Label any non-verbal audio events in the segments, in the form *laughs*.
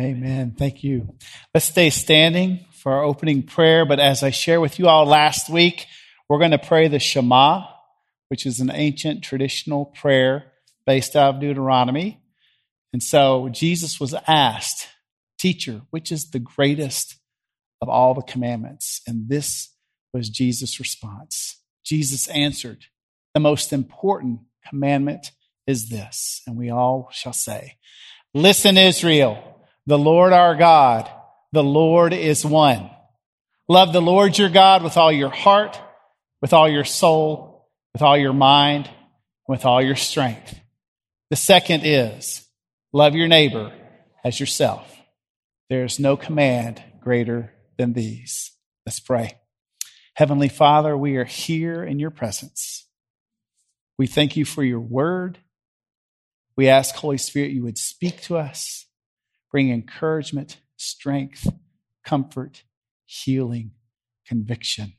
Amen. Thank you. Let's stay standing for our opening prayer. But as I shared with you all last week, we're going to pray the Shema, which is an ancient traditional prayer based out of Deuteronomy. And so Jesus was asked, Teacher, which is the greatest of all the commandments? And this was Jesus' response. Jesus answered, The most important commandment is this. And we all shall say, Listen, Israel, the Lord our God, the Lord is one. Love the Lord your God with all your heart, with all your soul, with all your mind, with all your strength. The second is love your neighbor as yourself. There is no command greater than these. Let's pray. Heavenly Father, we are here in your presence. We thank you for your word. We ask, Holy Spirit, you would speak to us, bring encouragement, strength, comfort, healing, conviction.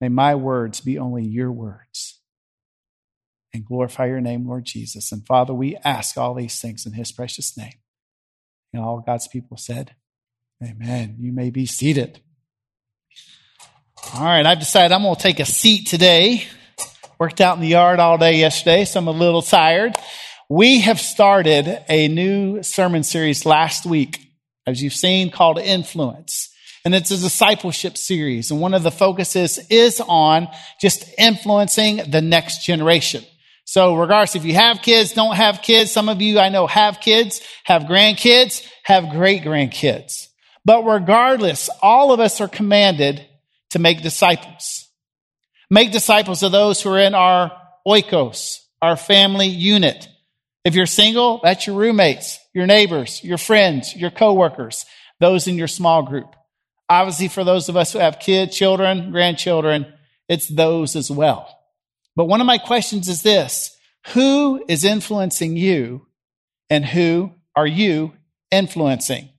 May my words be only your words and glorify your name, Lord Jesus. And Father, we ask all these things in his precious name. And all God's people said, Amen. You may be seated. All right, I've decided I'm going to take a seat today. Worked out in the yard all day yesterday, so I'm a little tired. We have started a new sermon series last week, as you've seen, called Influence. And it's a discipleship series. And one of the focuses is on just influencing the next generation. So regardless if you have kids, don't have kids, some of you I know have kids, have grandkids, have great grandkids. But regardless, all of us are commanded to make disciples. Make disciples of those who are in our oikos, our family unit. If you're single, that's your roommates, your neighbors, your friends, your coworkers, those in your small group. Obviously, for those of us who have kids, children, grandchildren, it's those as well. But one of my questions is this. Who is influencing you and who are you influencing?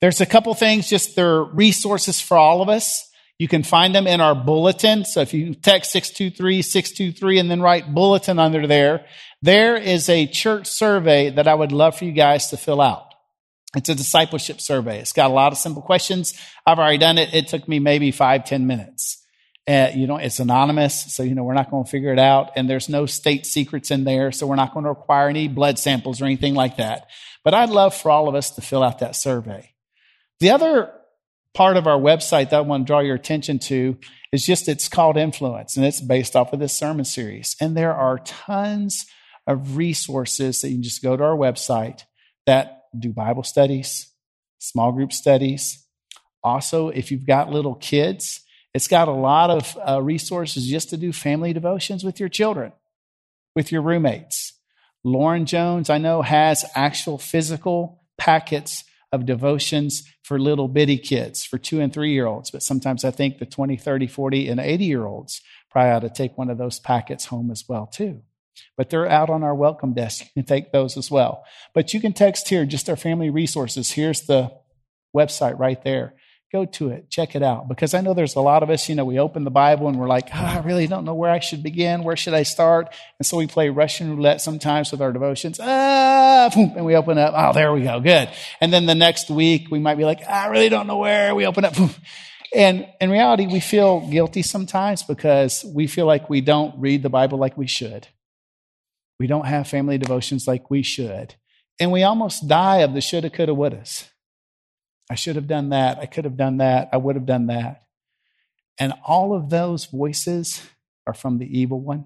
There's a couple things, just there are resources for all of us. You can find them in our bulletin. So if you text 623 623 and then write bulletin under there, there is a church survey that I would love for you guys to fill out. It's a discipleship survey. It's got a lot of simple questions. I've already done it. It took me maybe five, ten minutes. Uh, you know, it's anonymous, so you know we're not going to figure it out, and there's no state secrets in there, so we're not going to require any blood samples or anything like that. But I'd love for all of us to fill out that survey. The other part of our website that I want to draw your attention to is just it's called Influence, and it's based off of this sermon series. And there are tons of resources that you can just go to our website that do Bible studies, small group studies. Also, if you've got little kids, it's got a lot of uh, resources just to do family devotions with your children, with your roommates. Lauren Jones, I know, has actual physical packets of devotions for little bitty kids, for two and three year olds. But sometimes I think the 20, 30, 40, and 80 year olds probably ought to take one of those packets home as well, too. But they're out on our welcome desk. *laughs* You can take those as well. But you can text here just our family resources. Here's the website right there go to it, check it out. Because I know there's a lot of us, you know, we open the Bible and we're like, oh, I really don't know where I should begin. Where should I start? And so we play Russian roulette sometimes with our devotions. Ah, and we open up. Oh, there we go. Good. And then the next week we might be like, I really don't know where. We open up. And in reality, we feel guilty sometimes because we feel like we don't read the Bible like we should. We don't have family devotions like we should. And we almost die of the shoulda, coulda, wouldas. I should have done that. I could have done that. I would have done that. And all of those voices are from the evil one.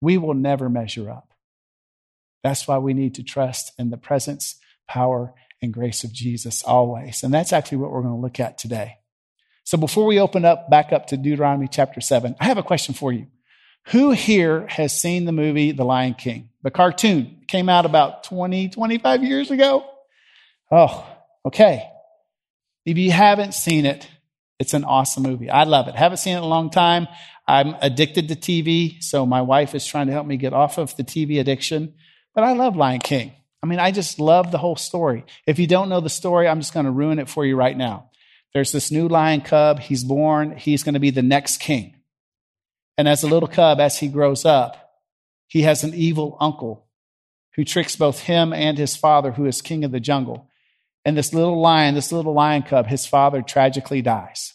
We will never measure up. That's why we need to trust in the presence, power, and grace of Jesus always. And that's actually what we're going to look at today. So before we open up back up to Deuteronomy chapter 7, I have a question for you. Who here has seen the movie The Lion King? The cartoon came out about 20, 25 years ago. Oh, okay. If you haven't seen it, it's an awesome movie. I love it. Haven't seen it in a long time. I'm addicted to TV, so my wife is trying to help me get off of the TV addiction. But I love Lion King. I mean, I just love the whole story. If you don't know the story, I'm just going to ruin it for you right now. There's this new lion cub. He's born. He's going to be the next king. And as a little cub, as he grows up, he has an evil uncle who tricks both him and his father, who is king of the jungle. And this little lion, this little lion cub, his father tragically dies.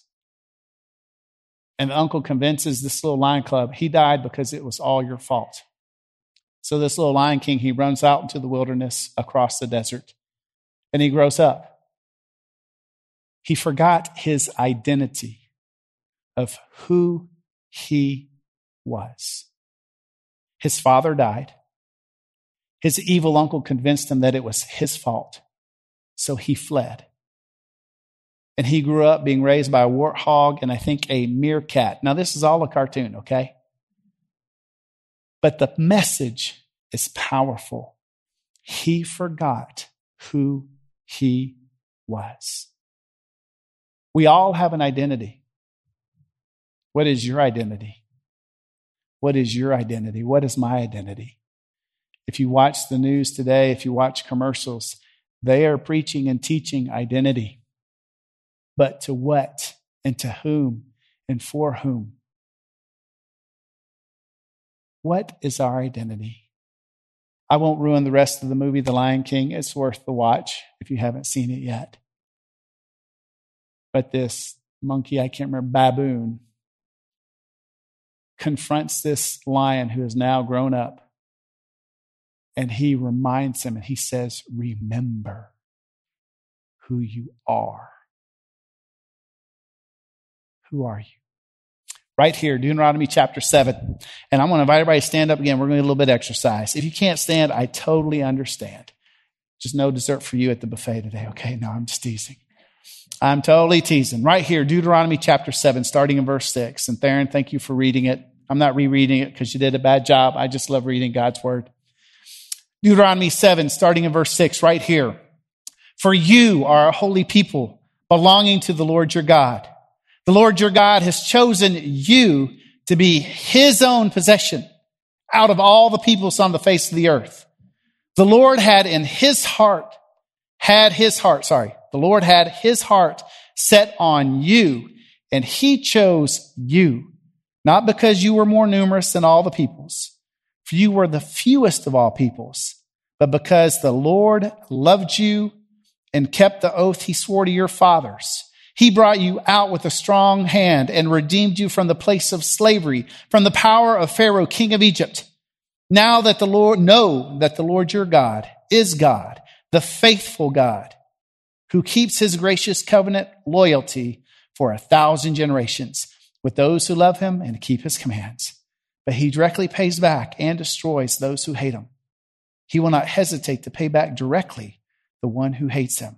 And the uncle convinces this little lion cub, he died because it was all your fault. So this little lion king, he runs out into the wilderness across the desert and he grows up. He forgot his identity of who he was. His father died. His evil uncle convinced him that it was his fault. So he fled. And he grew up being raised by a warthog and I think a meerkat. Now, this is all a cartoon, okay? But the message is powerful. He forgot who he was. We all have an identity. What is your identity? What is your identity? What is my identity? If you watch the news today, if you watch commercials, they are preaching and teaching identity. But to what and to whom and for whom? What is our identity? I won't ruin the rest of the movie, The Lion King. It's worth the watch if you haven't seen it yet. But this monkey, I can't remember, baboon, confronts this lion who is now grown up. And he reminds him and he says, Remember who you are. Who are you? Right here, Deuteronomy chapter 7. And I'm going to invite everybody to stand up again. We're going to do a little bit of exercise. If you can't stand, I totally understand. Just no dessert for you at the buffet today, okay? No, I'm just teasing. I'm totally teasing. Right here, Deuteronomy chapter 7, starting in verse 6. And Theron, thank you for reading it. I'm not rereading it because you did a bad job. I just love reading God's word. Deuteronomy 7, starting in verse 6, right here. For you are a holy people belonging to the Lord your God. The Lord your God has chosen you to be his own possession out of all the peoples on the face of the earth. The Lord had in his heart, had his heart, sorry, the Lord had his heart set on you and he chose you, not because you were more numerous than all the peoples, for you were the fewest of all peoples, but because the Lord loved you and kept the oath he swore to your fathers. He brought you out with a strong hand and redeemed you from the place of slavery, from the power of Pharaoh, king of Egypt. Now that the Lord, know that the Lord your God is God, the faithful God who keeps his gracious covenant loyalty for a thousand generations with those who love him and keep his commands. But he directly pays back and destroys those who hate him. He will not hesitate to pay back directly the one who hates him.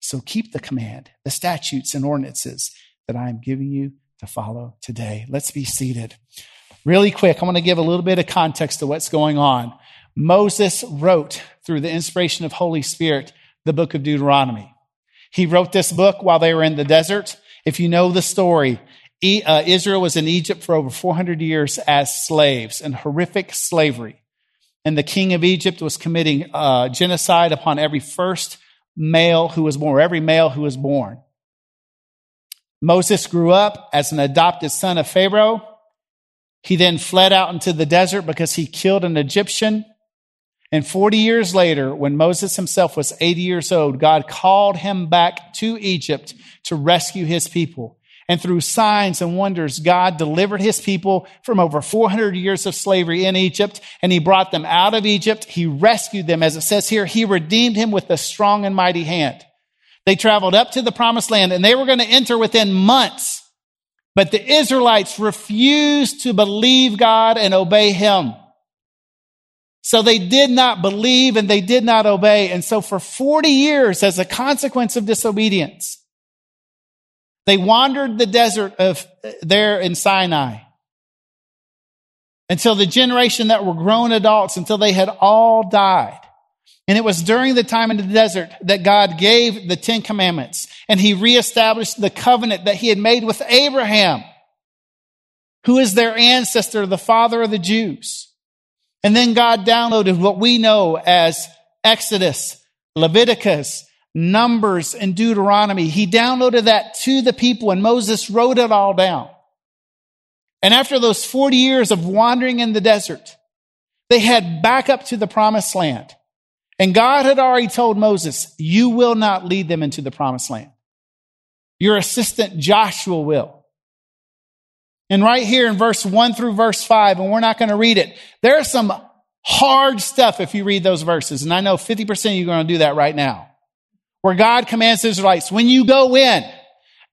So keep the command, the statutes and ordinances that I am giving you to follow today. Let's be seated. Really quick, I want to give a little bit of context to what's going on. Moses wrote through the inspiration of Holy Spirit the book of Deuteronomy. He wrote this book while they were in the desert. If you know the story, Israel was in Egypt for over 400 years as slaves in horrific slavery. And the king of Egypt was committing uh, genocide upon every first male who was born, every male who was born. Moses grew up as an adopted son of Pharaoh. He then fled out into the desert because he killed an Egyptian and 40 years later, when Moses himself was 80 years old, God called him back to Egypt to rescue his people. And through signs and wonders, God delivered his people from over 400 years of slavery in Egypt, and he brought them out of Egypt. He rescued them. As it says here, he redeemed him with a strong and mighty hand. They traveled up to the promised land, and they were going to enter within months. But the Israelites refused to believe God and obey him. So they did not believe and they did not obey. And so for 40 years, as a consequence of disobedience, they wandered the desert of uh, there in Sinai until the generation that were grown adults, until they had all died. And it was during the time in the desert that God gave the Ten Commandments and he reestablished the covenant that he had made with Abraham, who is their ancestor, the father of the Jews. And then God downloaded what we know as Exodus, Leviticus, Numbers, and Deuteronomy. He downloaded that to the people and Moses wrote it all down. And after those 40 years of wandering in the desert, They head back up to the promised land. And God had already told Moses, you will not lead them into the promised land. Your assistant Joshua will. And right here in verse one through verse five, and we're not going to read it, there's some hard stuff if you read those verses. And I know 50% of you are going to do that right now. Where God commands the Israelites, when you go in,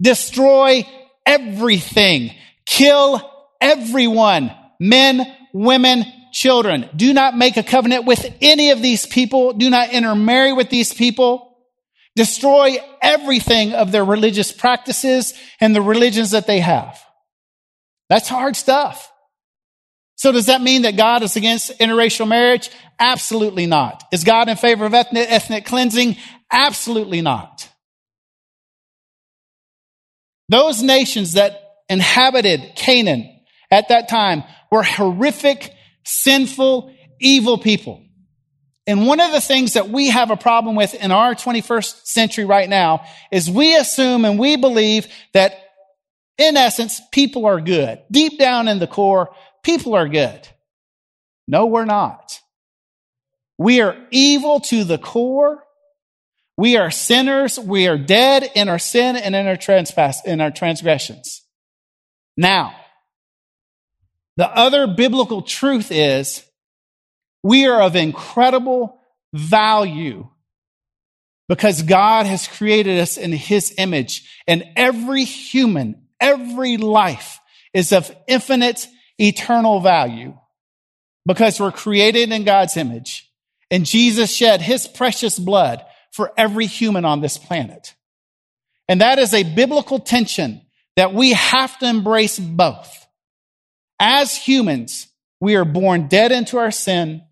destroy everything, kill everyone, men, women, children. Do not make a covenant with any of these people. Do not intermarry with these people. Destroy everything of their religious practices and the religions that they have. That's hard stuff. So does that mean that God is against interracial marriage? Absolutely not. Is God in favor of ethnic, ethnic cleansing? Absolutely not. Those nations that inhabited Canaan at that time were horrific sinful, evil people. And one of the things that we have a problem with in our 21st century right now is we assume and we believe that in essence, people are good. Deep down in the core, people are good. No, we're not. We are evil to the core. We are sinners. We are dead in our sin and in our trespass, in our transgressions. Now, the other biblical truth is we are of incredible value because God has created us in his image and every human, every life is of infinite eternal value because we're created in God's image and Jesus shed his precious blood for every human on this planet. And that is a biblical tension that we have to embrace both. As humans, we are born dead into our sin.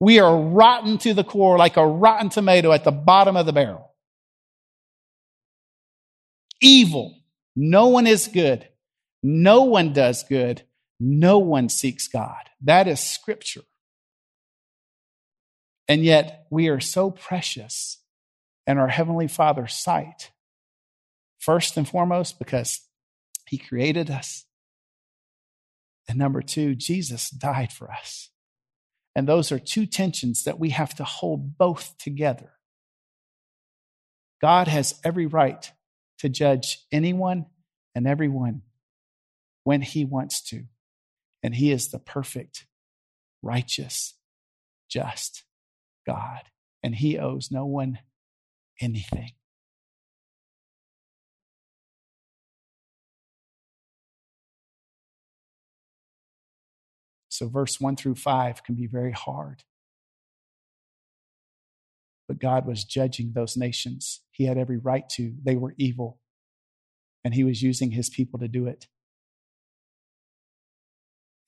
We are rotten to the core like a rotten tomato at the bottom of the barrel. Evil. No one is good. No one does good. No one seeks God. That is scripture. And yet we are so precious in our Heavenly Father's sight. First and foremost, because He created us. And number two, Jesus died for us. And those are two tensions that we have to hold both together. God has every right to judge anyone and everyone when he wants to. And he is the perfect, righteous, just God. And he owes no one anything. So, verse 1 through 5 can be very hard. But God was judging those nations. He had every right to. They were evil. And He was using His people to do it.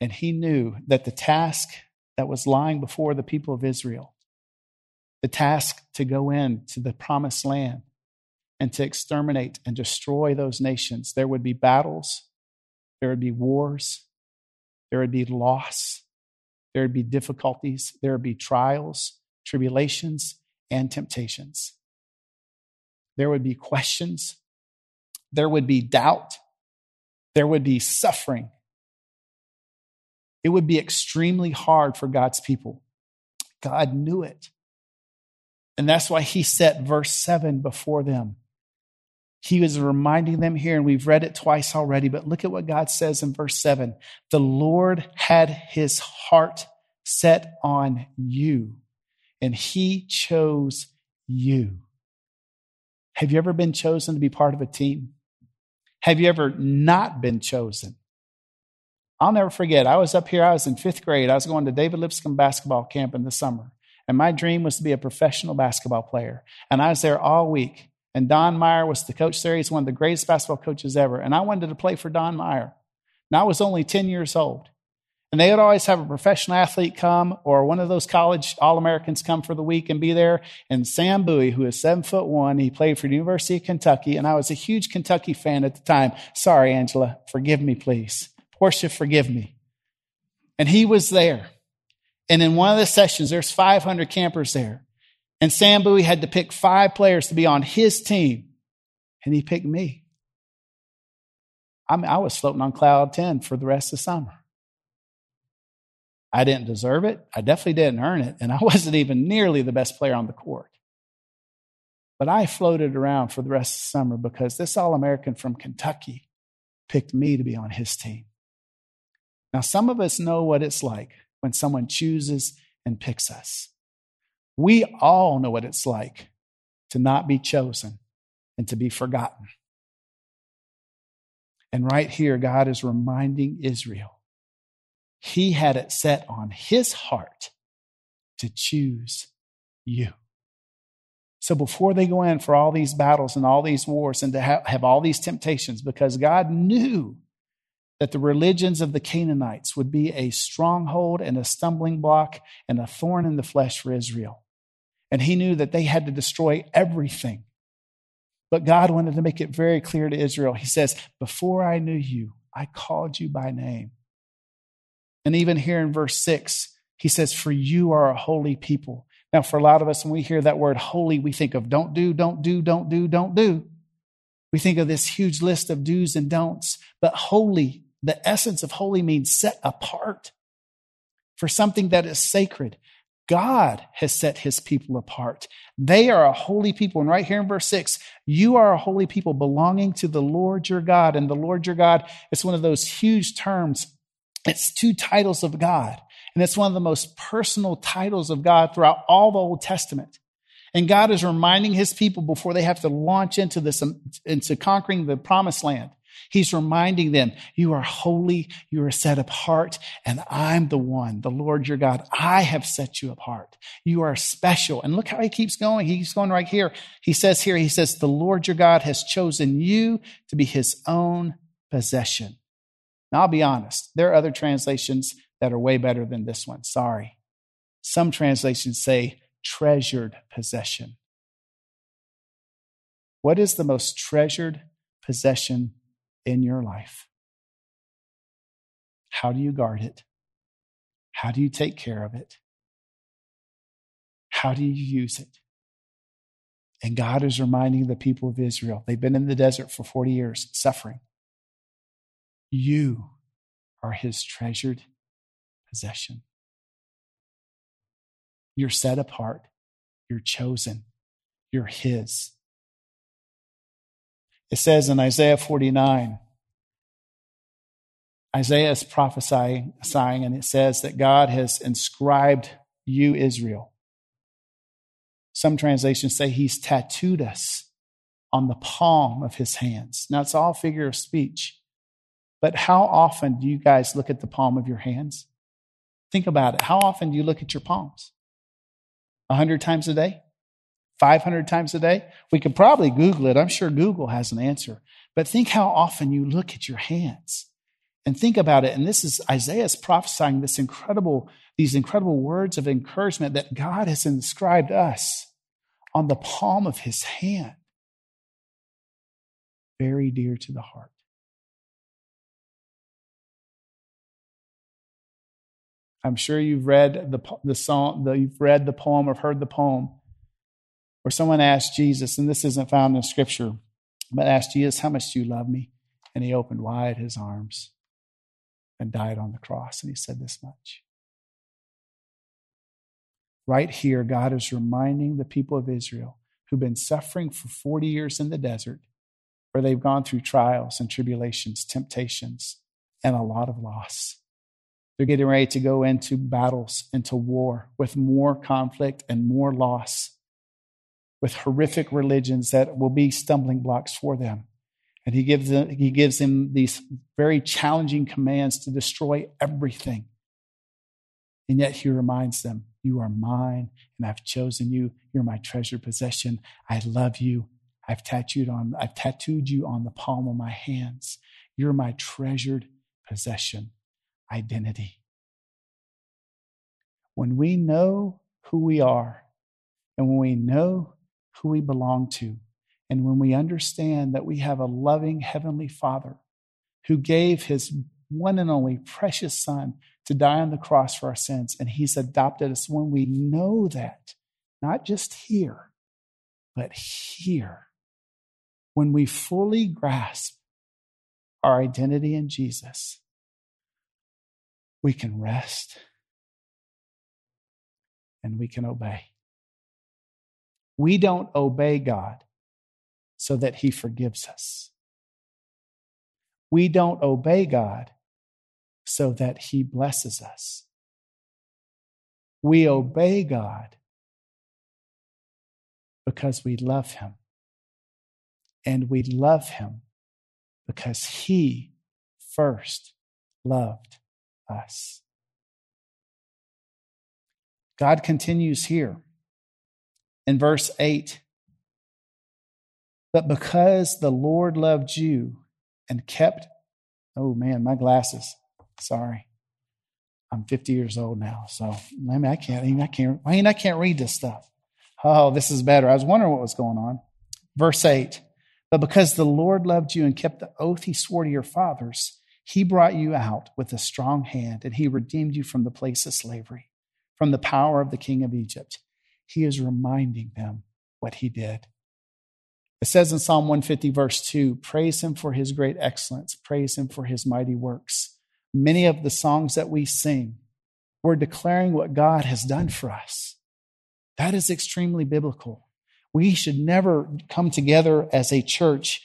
And He knew that the task that was lying before the people of Israel, the task to go into the promised land and to exterminate and destroy those nations, there would be battles, there would be wars, there would be loss, there would be difficulties, there would be trials, tribulations, and temptations. There would be questions, there would be doubt, there would be suffering. It would be extremely hard for God's people. God knew it. And that's why he set verse 7 before them. He was reminding them here, and we've read it twice already, but look at what God says in verse 7. The Lord had his heart set on you, and he chose you. Have you ever been chosen to be part of a team? Have you ever not been chosen? I'll never forget. I was up here, I was in fifth grade. I was going to David Lipscomb basketball camp in the summer. And my dream was to be a professional basketball player. And I was there all week. And Don Meyer was the coach there. He's one of the greatest basketball coaches ever. And I wanted to play for Don Meyer. And I was only 10 years old. And they would always have a professional athlete come or one of those college All Americans come for the week and be there. And Sam Bowie, who is seven foot one, he played for the University of Kentucky. And I was a huge Kentucky fan at the time. Sorry, Angela. Forgive me, please. Portia, forgive me. And he was there. And in one of the sessions, there's 500 campers there. And Sam Bowie had to pick five players to be on his team, and he picked me. I, mean, I was floating on cloud 10 for the rest of summer. I didn't deserve it. I definitely didn't earn it. And I *laughs* wasn't even nearly the best player on the court. But I floated around for the rest of the summer because this All American from Kentucky picked me to be on his team. Now, some of us know what it's like when someone chooses and picks us. We all know what it's like to not be chosen and to be forgotten. And right here, God is reminding Israel he had it set on his heart to choose you. So before they go in for all these battles and all these wars and to have, have all these temptations, because God knew that the religions of the Canaanites would be a stronghold and a stumbling block and a thorn in the flesh for Israel. And he knew that they had to destroy everything. But God wanted to make it very clear to Israel. He says, Before I knew you, I called you by name. And even here in verse 6, he says, For you are a holy people. Now, for a lot of us, when we hear that word holy, we think of don't do, don't do, don't do, don't do. We think of this huge list of do's and don'ts. But holy, the essence of holy means set apart for something that is sacred. God has set his people apart. They are a holy people. And right here in verse six, you are a holy people belonging to the Lord your God. And the Lord your God is one of those huge terms. It's two titles of God. And it's one of the most personal titles of God throughout all the Old Testament. And God is reminding his people before they have to launch into this, um, into conquering the promised land. He's reminding them, you are holy, you are set apart, and I'm the one, the Lord your God. I have set you apart. You are special. And look how he keeps going. He keeps going right here. He says here, he says, the Lord your God has chosen you to be his own possession. Now, I'll be honest. There are other translations that are way better than this one. Sorry. Some translations say treasured possession. What is the most treasured possession in your life? How do you guard it? How do you take care of it? How do you use it? And God is reminding the people of Israel, they've been in the desert for 40 years, suffering. You are his treasured possession. You're set apart. You're chosen. You're his. It says in Isaiah 49, Isaiah is prophesying, and it says that God has inscribed you, Israel. Some translations say he's tattooed us on the palm of his hands. Now, it's all figure of speech. But how often do you guys look at the palm of your hands? Think about it. How often do you look at your palms? A hundred times a day? 500 times a day? We could probably Google it. I'm sure Google has an answer. But think how often you look at your hands and think about it. And this is Isaiah's prophesying this incredible, these incredible words of encouragement that God has inscribed us on the palm of his hand. Very dear to the heart. I'm sure you've read the, the song, the, you've read the poem or heard the poem where someone asked Jesus, and this isn't found in scripture, but asked Jesus, How much do you love me? And he opened wide his arms and died on the cross. And he said this much. Right here, God is reminding the people of Israel who've been suffering for 40 years in the desert, where they've gone through trials and tribulations, temptations, and a lot of loss. They're getting ready to go into battles, into war with more conflict and more loss with horrific religions that will be stumbling blocks for them. And he gives them, he gives them these very challenging commands to destroy everything. And yet he reminds them, You are mine, and I've chosen you. You're my treasured possession. I love you. I've tattooed on, I've tattooed you on the palm of my hands. You're my treasured possession, identity. When we know who we are, and when we know who we belong to. And when we understand that we have a loving Heavenly Father who gave his one and only precious Son to die on the cross for our sins, and he's adopted us, when we know that, not just here, but here, when we fully grasp our identity in Jesus, we can rest and we can obey. We don't obey God so that he forgives us. We don't obey God so that he blesses us. We obey God because we love him. And we love him because he first loved us. God continues here in verse 8 But because the Lord loved you and kept, oh man, my glasses. Sorry. I'm 50 years old now, so I mean, I can't, I can't, I mean, I can't read this stuff. Oh, this is better. I was wondering what was going on. Verse 8 But because the Lord loved you and kept the oath he swore to your fathers, he brought you out with a strong hand, and he redeemed you from the place of slavery, from the power of the king of Egypt. He is reminding them what he did. It says in Psalm 150, verse 2 Praise him for his great excellence, praise him for his mighty works. Many of the songs that we sing, we're declaring what God has done for us. That is extremely biblical. We should never come together as a church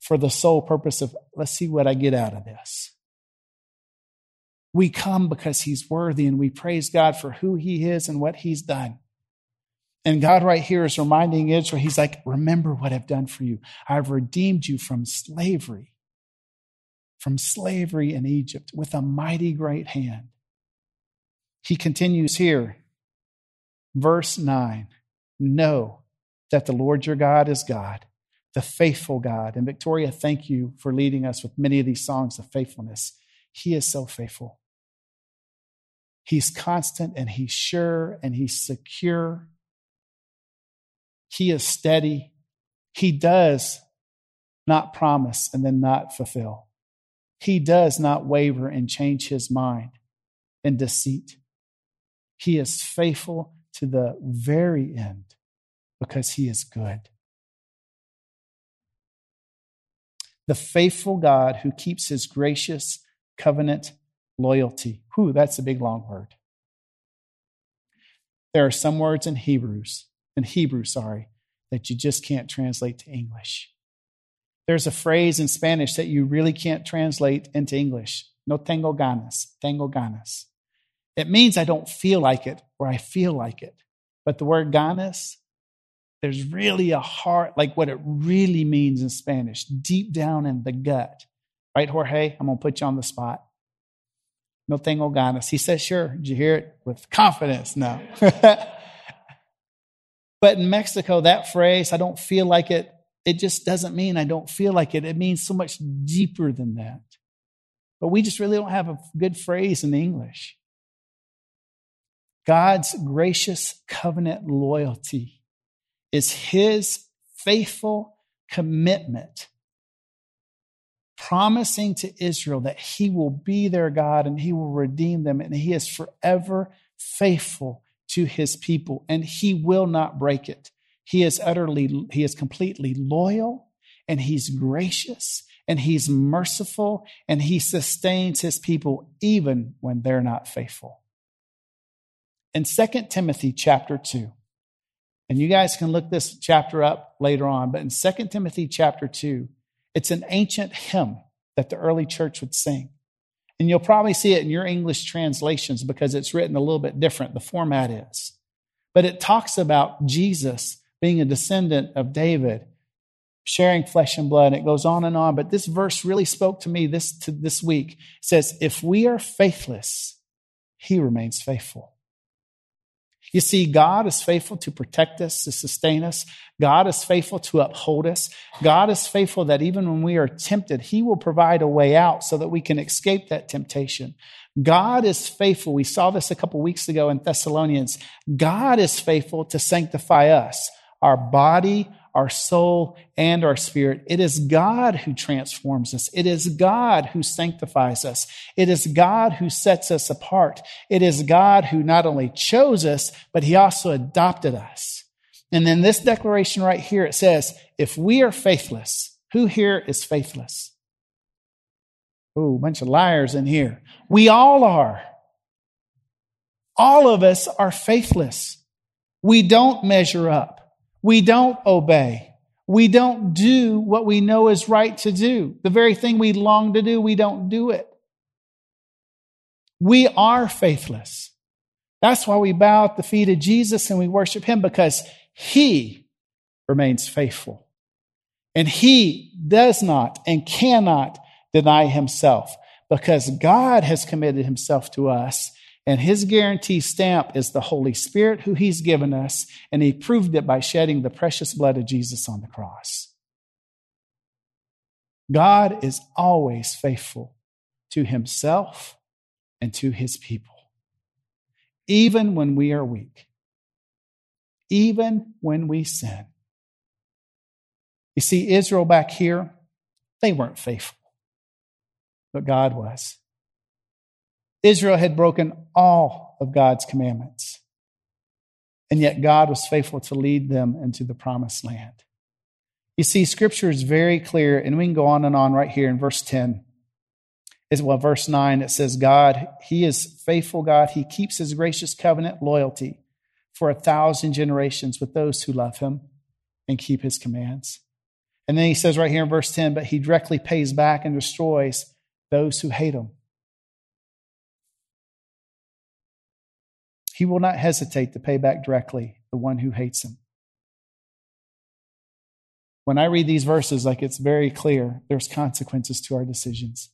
for the sole purpose of, let's see what I get out of this. We come because he's worthy and we praise God for who he is and what he's done. And God, right here, is reminding Israel, He's like, Remember what I've done for you. I've redeemed you from slavery, from slavery in Egypt with a mighty great hand. He continues here, verse 9 Know that the Lord your God is God, the faithful God. And Victoria, thank you for leading us with many of these songs of faithfulness. He is so faithful. He's constant and he's sure and he's secure he is steady. He does not promise and then not fulfill. He does not waver and change his mind in deceit. He is faithful to the very end because he is good. The faithful God who keeps his gracious covenant loyalty. Whew, that's a big long word. There are some words in Hebrews in Hebrew, sorry, that you just can't translate to English. There's a phrase in Spanish that you really can't translate into English. No tengo ganas, tengo ganas. It means I don't feel like it or I feel like it. But the word ganas, there's really a heart, like what it really means in Spanish, deep down in the gut. Right, Jorge? I'm going to put you on the spot. No tengo ganas. He says, sure. Did you hear it? With confidence. No. *laughs* But in Mexico, that phrase, I don't feel like it, it just doesn't mean I don't feel like it. It means so much deeper than that. But we just really don't have a good phrase in English. God's gracious covenant loyalty is his faithful commitment, promising to Israel that he will be their God and he will redeem them, and he is forever faithful to his people and he will not break it. He is utterly, he is completely loyal and he's gracious and he's merciful and he sustains his people even when they're not faithful. In 2 Timothy chapter 2, and you guys can look this chapter up later on, but in 2 Timothy chapter 2, it's an ancient hymn that the early church would sing. And you'll probably see it in your English translations because it's written a little bit different. The format is. But it talks about Jesus being a descendant of David, sharing flesh and blood. It goes on and on. But this verse really spoke to me this, to this week. It says, if we are faithless, he remains faithful. You see, God is faithful to protect us, to sustain us. God is faithful to uphold us. God is faithful that even when we are tempted, He will provide a way out so that we can escape that temptation. God is faithful. We saw this a couple weeks ago in Thessalonians. God is faithful to sanctify us, our body, our soul, and our spirit. It is God who transforms us. It is God who sanctifies us. It is God who sets us apart. It is God who not only chose us, but he also adopted us. And then this declaration right here, it says, if we are faithless, who here is faithless? Oh, bunch of liars in here. We all are. All of us are faithless. We don't measure up. We don't obey. We don't do what we know is right to do. The very thing we long to do, we don't do it. We are faithless. That's why we bow at the feet of Jesus and we worship him because he remains faithful. And he does not and cannot deny himself because God has committed himself to us. And his guarantee stamp is the Holy Spirit who he's given us. And he proved it by shedding the precious blood of Jesus on the cross. God is always faithful to himself and to his people, even when we are weak, even when we sin. You see, Israel back here, they weren't faithful, but God was. Israel had broken all of God's commandments, and yet God was faithful to lead them into the promised land. You see, scripture is very clear, and we can go on and on right here in verse 10 is well, verse 9, it says, God, He is faithful God. He keeps His gracious covenant loyalty for a thousand generations with those who love Him and keep His commands. And then He says right here in verse 10, but He directly pays back and destroys those who hate Him. He will not hesitate to pay back directly the one who hates Him. When I read these verses, like it's very clear, there's consequences to our decisions.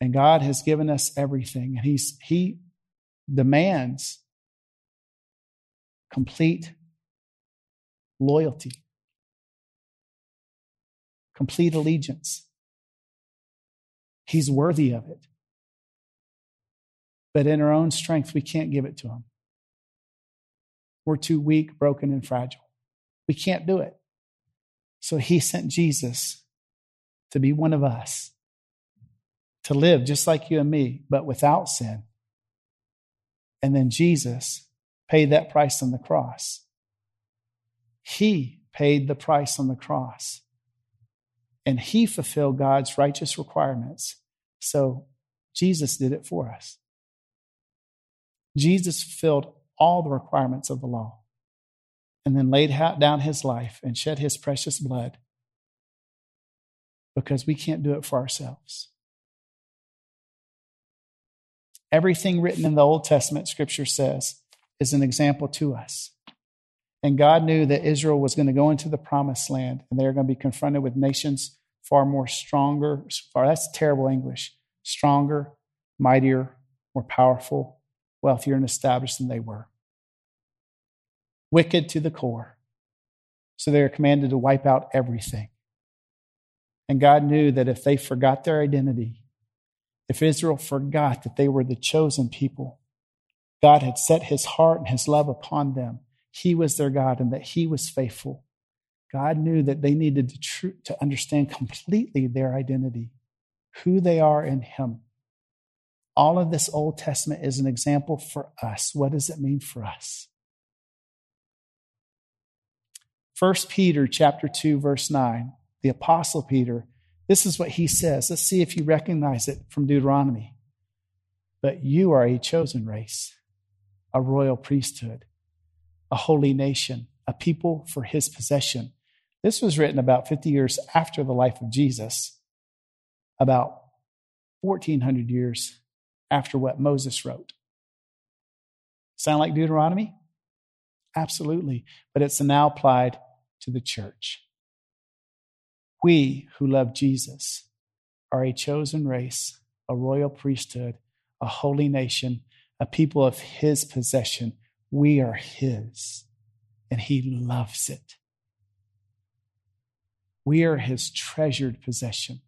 And God has given us everything. And He's He demands complete loyalty, complete allegiance. He's worthy of it. But in our own strength, we can't give it to Him. We're too weak, broken, and fragile. We can't do it. So He *laughs* sent Jesus to be one of us to live just like you and me, but without sin. And then Jesus paid that price on the cross. He paid the price on the cross. And he fulfilled God's righteous requirements. So Jesus did it for us. Jesus fulfilled all the requirements of the law and then laid down his life and shed his precious blood because we can't do it for ourselves. Everything written in the Old Testament, scripture says, is an example to us. And God knew that Israel was going to go into the promised land and they're going to be confronted with nations far more stronger. Far, that's terrible English. Stronger, mightier, more powerful, wealthier, and established than they were. Wicked to the core. So they are commanded to wipe out everything. And God knew that if they forgot their identity, if Israel forgot that they were the chosen people, God had set his heart and his love upon them. He was their God and that he was faithful. God knew that they needed to, tr- to understand completely their identity, who they are in him. All of this Old Testament is an example for us. What does it mean for us? 1 Peter chapter 2 verse 9. The apostle Peter this is what he says. Let's see if you recognize it from Deuteronomy. But you are a chosen race, a royal priesthood, a holy nation, a people for his possession. This was written about 50 years after the life of Jesus, about 1400 years after what Moses wrote. Sound like Deuteronomy? Absolutely. But it's now applied to the church. We who love Jesus are a chosen race, a royal priesthood, a holy nation, a people of his possession. We are his, and he loves it. We are his treasured possession,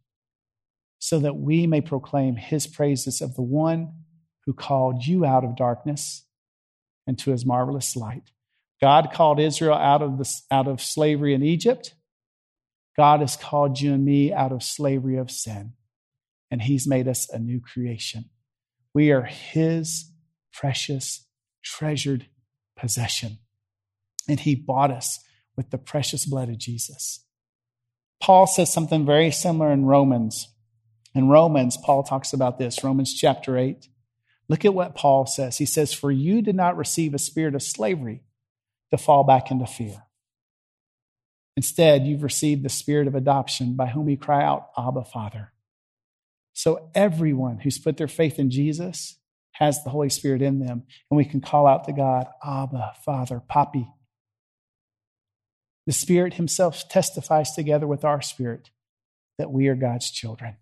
so that we may proclaim his praises of the one who called you out of darkness into his marvelous light. God called Israel out of, the, out of slavery in Egypt God has called you and me out of slavery of sin, and He's made us a new creation. We are His precious, treasured possession, and He bought us with the precious blood of Jesus. Paul says something very similar in Romans. In Romans, Paul talks about this, Romans chapter 8. Look at what Paul says. He says, For you did not receive a spirit of slavery to fall back into fear. Instead, you've received the spirit of adoption by whom we cry out, Abba, Father. So everyone who's put their faith in Jesus has the Holy Spirit in them, and we can call out to God, Abba, Father, Papi. The Spirit Himself testifies together with our spirit that we are God's children.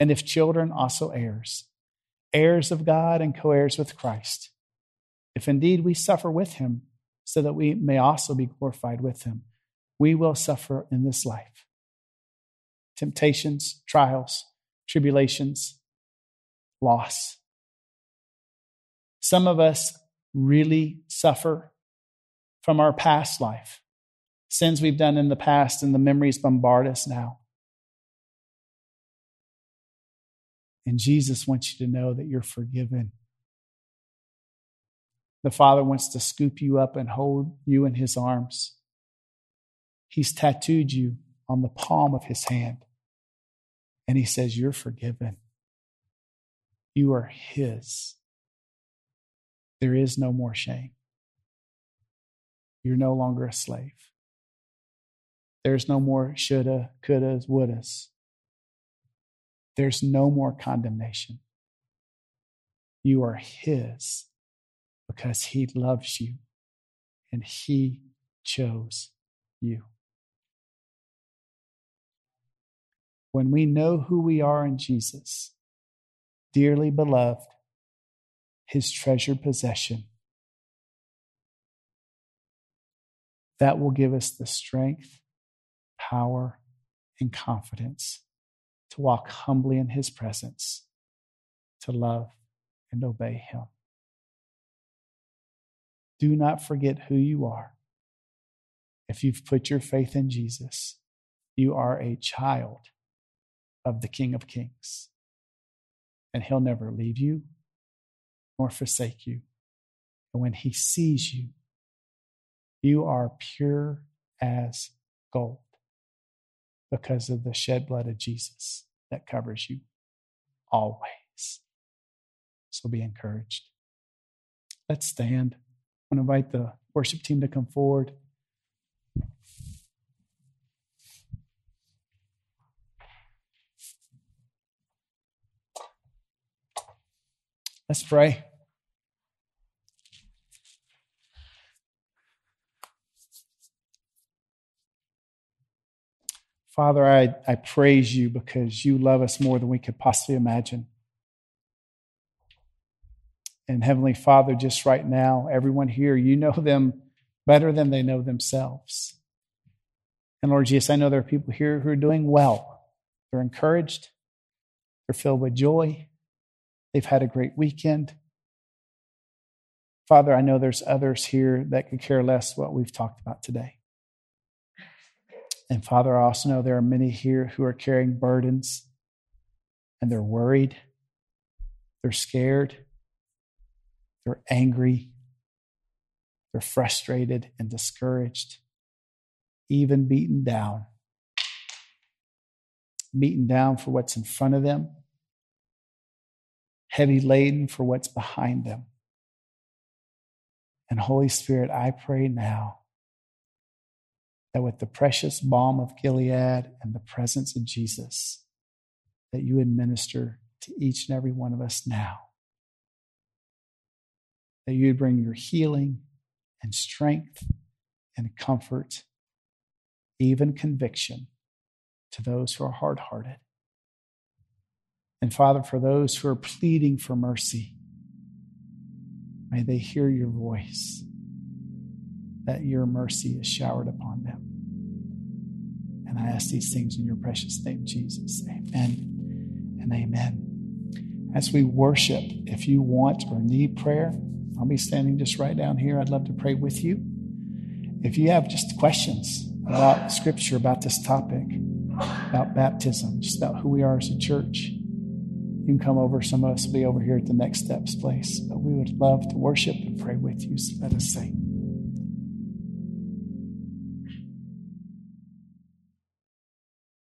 And if children, also heirs, heirs of God and co heirs with Christ. If indeed we suffer with Him, so that we may also be glorified with Him, we will suffer in this life. Temptations, trials, tribulations, loss. Some of us really suffer from our past life, sins we've done in the past, and the memories bombard us now. And Jesus wants you to know that you're forgiven. The Father wants to scoop you up and hold you in his arms. He's tattooed you on the palm of his hand. And he says, You're forgiven. You are his. There is no more shame. You're no longer a slave. There's no more shoulda, couldas, wouldas. There's no more condemnation. You are His because He loves you and He chose you. When we know who we are in Jesus, dearly beloved, his treasured possession. That will give us the strength, power, and confidence to walk humbly in his presence, to love and obey him. Do not forget who you are. If you've put your faith in Jesus, you are a child of the King of Kings. And he'll never leave you nor forsake you. And when he sees you, you are pure as gold because of the shed blood of Jesus that covers you always. So be encouraged. Let's stand. I want to invite the worship team to come forward. Let's pray. Father, I, I praise you because you love us more than we could possibly imagine. And Heavenly Father, just right now, everyone here, you know them better than they know themselves. And Lord Jesus, I know there are people here who are doing well. They're encouraged, they're filled with joy, They've had a great weekend. Father, I know there's others here that could care less what we've talked about today. And Father, I also know there are many here who are carrying burdens and they're worried, they're scared, they're angry, they're frustrated and discouraged, even beaten down. Beaten down for what's in front of them heavy laden for what's behind them. And Holy Spirit, I pray now that with the precious balm of Gilead and the presence of Jesus, that you administer to each and every one of us now. That you would bring your healing and strength and comfort, even conviction to those who are hard hearted. And Father, for those who are pleading for mercy, may they hear your voice, that your mercy is showered upon them. And I ask these things in your precious name, Jesus. Amen and amen. As we worship, if you want or need prayer, I'll be standing just right down here. I'd love to pray with you. If you have just questions about Scripture, about this topic, about baptism, just about who we are as a church, you can come over. Some of us will be over here at the next steps place. But we would love to worship and pray with you. So let us sing.